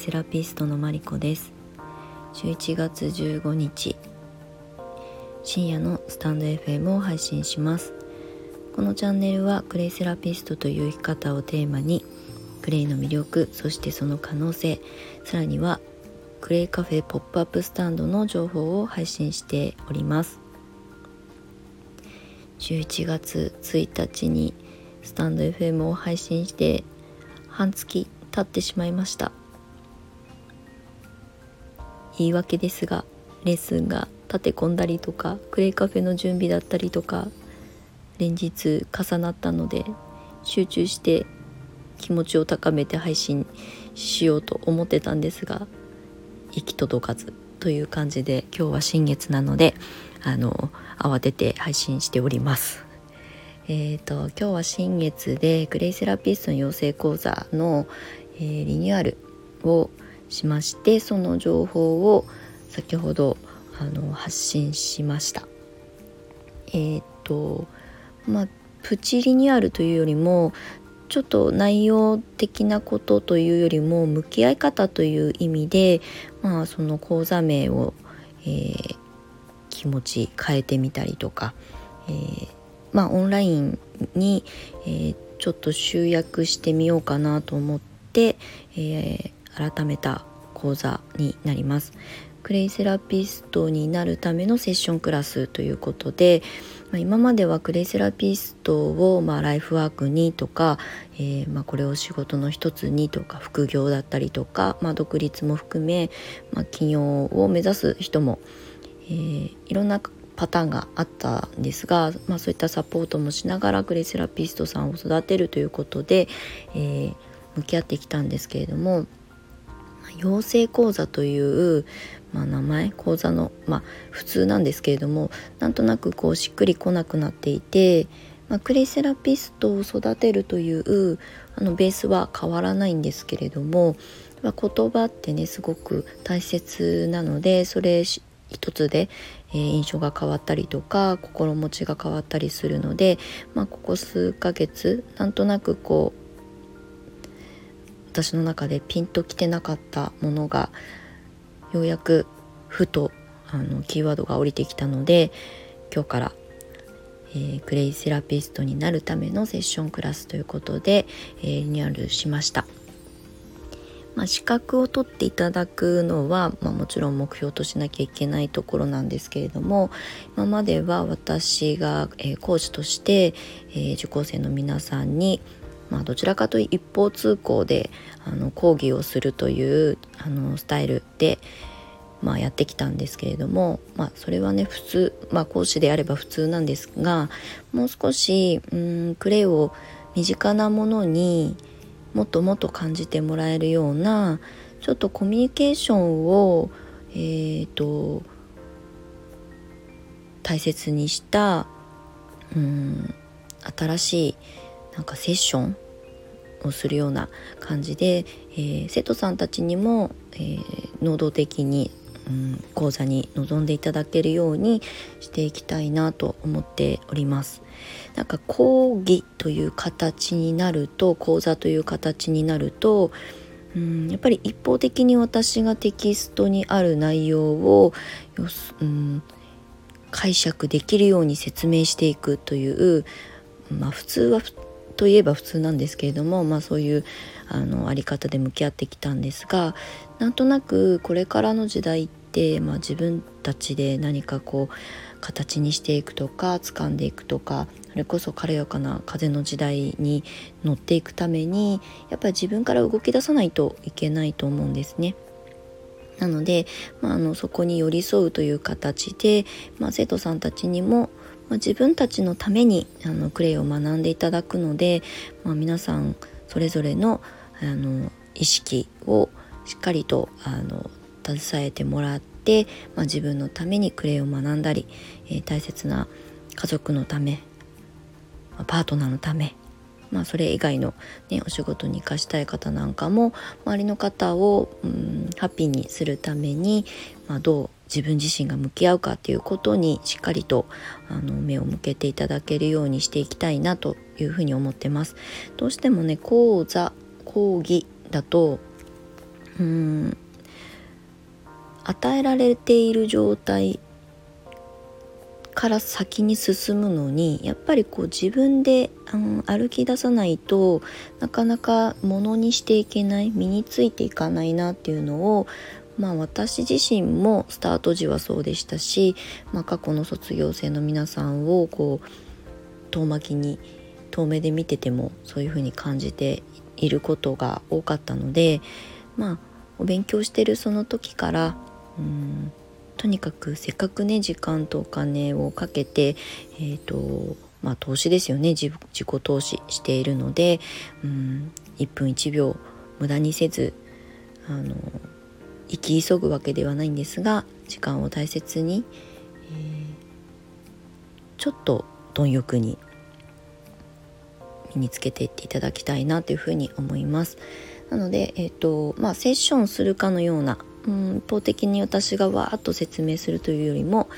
セラピストのマリコです。11月15日。深夜のスタンド FM を配信します。このチャンネルはクレイセラピストという生き方をテーマにクレイの魅力そしてその可能性さらにはクレイカフェポップアップスタンドの情報を配信しております。11月1日にスタンド FM を配信して半月経ってしまいました。言い訳ですがレッスンが立て込んだりとかクレイカフェの準備だったりとか連日重なったので集中して気持ちを高めて配信しようと思ってたんですが行き届かずという感じで今日は新月なのであの慌てて配信しております。えーと、今日は新月でクレイセラピストの養成講座の、えー、リニューアルをしましてその情報を先ほどあの発信しました。えっ、とまあプチリニューアルというよりもちょっと内容的なことというよりも向き合い方という意味で、まあ、その講座名を、えー、気持ち変えてみたりとか、えー、まあオンラインに、えー、ちょっと集約してみようかなと思って、え、改めた講座になります。クレイセラピストになるためのセッションクラスということで、ま、今まではクレイセラピストを、まあ、ライフワークにとか、えー、まあ、これを仕事の一つにとか副業だったりとか、ま独立も含め、ま起業を目指す人も、えー、いろんなパターンがあったんですが、まあ、そういったサポートもしながらグレイセラピストさんを育てるということで、えー、向き合ってきたんですけれども養成講座という、まあ、名前講座の、まあ、普通なんですけれどもなんとなくこうしっくりこなくなっていて、まあ、クレイセラピストを育てるというあのベースは変わらないんですけれども、まあ、言葉ってねすごく大切なのでそれ一つで、えー、印象が変わったりとか心持ちが変わったりするので、まあ、ここ数ヶ月なんとなくこう私の中でピンときてなかったものがようやくふとあのキーワードが降りてきたので今日から、えー、クレイセラピストになるためのセッションクラスということで、えー、リニューアルしました。まあ、資格を取っていただくのは、まあ、もちろん目標としなきゃいけないところなんですけれども今までは私が、えー、講師として、えー、受講生の皆さんに、まあ、どちらかという一方通行であの講義をするというあのスタイルで、まあ、やってきたんですけれども、まあ、それはね普通、まあ、講師であれば普通なんですがもう少しうんクレイを身近なものにもっともっと感じてもらえるようなちょっとコミュニケーションをえーと、大切にしたうん新しいなんかセッションをするような感じで、えー、生徒さんたちにも、えー、能動的に、うん、講座に臨んでいただけるようにしていきたいなと思っております。なんか講義という形になると講座という形になるとうんやっぱり一方的に私がテキストにある内容をうん解釈できるように説明していくという、まあ、普通はといえば普通なんですけれども、まあ、そういうあのあり方で向き合ってきたんですがなんとなくこれからの時代って、まあ、自分たちで何かこう形にしていくとか掴んでいくとかそれこそ軽やかな風の時代に乗っていくためにやっぱり自分から動き出さないといけないと思うんですね。なので、まあ、あのそこに寄り添うという形で、まあ、生徒さんたちにも、まあ、自分たちのためにあのクレイを学んでいただくので、まあ、皆さんそれぞれのあの意識をしっかりとあの携えてもらって、まあ、自分のためにクレイを学んだり、えー、大切な家族のためパートナーのためまあ、それ以外の、ね、お仕事に生かしたい方なんかも周りの方を、うん、ハッピーにするために、まあ、どう自分自身が向き合うかっていうことにしっかりとあの目を向けていただけるようにしていきたいなというふうに思ってます。どうしてもね講座講義だとうん与えられている状態から先に進むのにやっぱりこう自分で、うん、歩き出さないとなかなかものにしていけない身についていかないなっていうのをまあ私自身もスタート時はそうでしたし、まあ、過去の卒業生の皆さんをこう遠巻きに遠目で見ててもそういうふうに感じていることが多かったのでまあお勉強してるその時からうんとにかくせっかくね時間とお金をかけてえっ、ー、とまあ投資ですよね自己投資しているのでうん1分1秒無駄にせずあの生き急ぐわけではないんですが時間を大切に、えー、ちょっと貪欲に身につけていっていただきたいなというふうに思います。なので、えーとまあ、セッションするかのような、うん、一方的に私がわーっと説明するというよりも、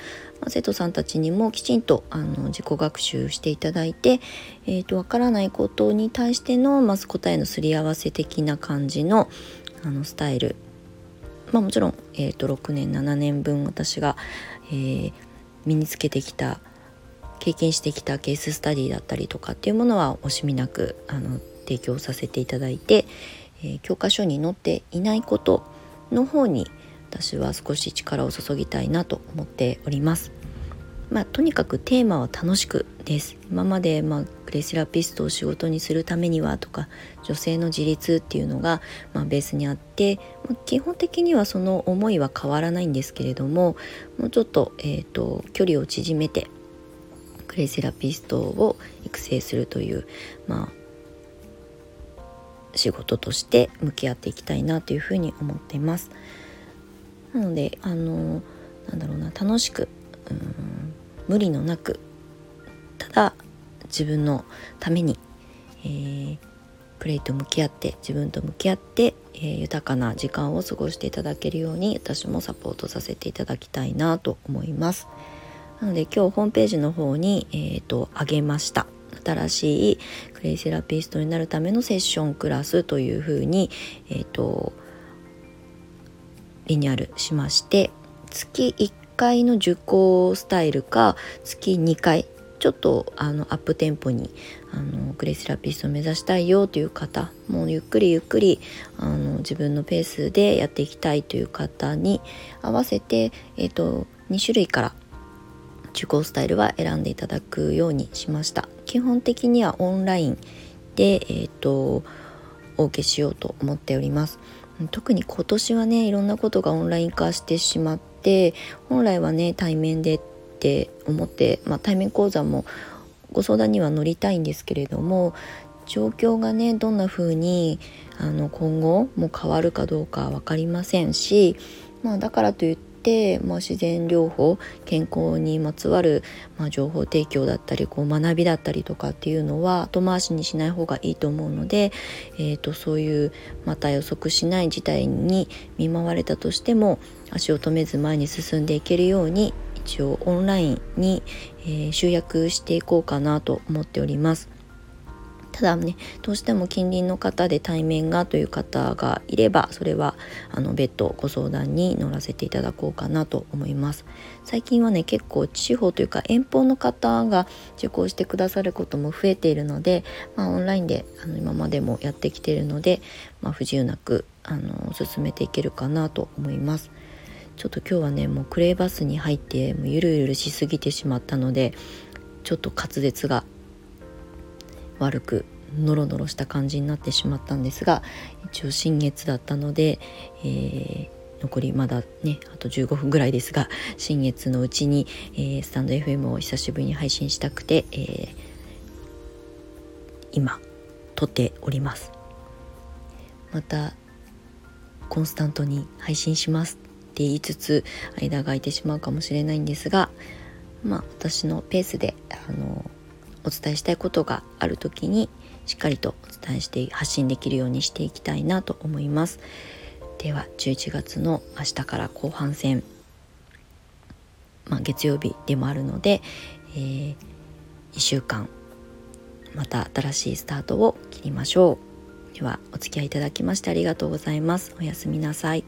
まあ、生徒さんたちにもきちんとあの自己学習していただいて、えーと、わからないことに対しての、まず答えのすり合わせ的な感じのあのスタイル、まあ、もちろん、えーと、6年7年分私が、えー、身につけてきた経験してきたケーススタディだったりとかっていうものは惜しみなくあの提供させていただいて、えー、教科書に載っていないことの方に私は少し力を注ぎたいなと思っております。まあ、とにかくテーマは楽しくです今まで、まあ、グレセラピストを仕事にするためにはとか女性の自立っていうのが、まあ、ベースにあって、まあ、基本的にはその思いは変わらないんですけれどももうちょっと,、えーと距離を縮めてクレセラピストを育成するという、まあ、仕事として向き合っていきたいなというふうに思っています。なのであのなんだろうな楽しく無理のなくただ自分のために、えー、プレイと向き合って自分と向き合って、えー、豊かな時間を過ごしていただけるように私もサポートさせていただきたいなと思います。なので今日ホームページの方に、えーと、あげました新しいクレイセラピストになるためのセッションクラスというふうに、えーと、リニューアルしまして月1回の受講スタイルか月2回ちょっとあのアップテンポにあのクレイセラピストを目指したいよという方もうゆっくりゆっくりあの自分のペースでやっていきたいという方に合わせて、えーと2種類から受講スタイルは選んでいただくようにしました。基本的にはオンラインで、えーと、お受けしようと思っております。特に今年はねいろんなことがオンライン化してしまって本来はね対面でって思って、まあ、対面講座もご相談には乗りたいんですけれども状況がねどんな風にあの今後も変わるかどうか分かりませんし、まあ、だからといって、まあ、自然療法健康にまつわる、まあ、情報提供だったりこう学びだったりとかっていうのは後回しにしない方がいいと思うので、えーと、そういうまた予測しない事態に見舞われたとしても足を止めず前に進んでいけるように一応オンラインに、えー、集約していこうかなと思っております。ただねどうしても近隣の方で対面がという方がいればそれはあの別途ご相談に乗らせていただこうかなと思います。最近はね結構地方というか遠方の方が受講してくださることも増えているので、まあ、オンラインであの今までもやってきているので、まあ、不自由なくあの進めていけるかなと思います。ちょっと今日はねもうクレーバスに入ってもうゆるゆるしすぎてしまったのでちょっと滑舌が悪くノロノロした感じになってしまったんですが一応新月だったので、えー、残りまだねあと15分ぐらいですが新月のうちに、えー、スタンド FM を久しぶりに配信したくて、えー、今撮っております。またコンスタントに配信しますって言いつつ間が空いてしまうかもしれないんですがまあ私のペースであのお伝えしたいことがある時にしっかりとお伝えして発信できるようにしていきたいなと思います。では11月の明日から後半戦、まあ、月曜日でもあるので、えー、1週間また新しいスタートを切りましょう。ではお付き合いいただきましてありがとうございます。おやすみなさい。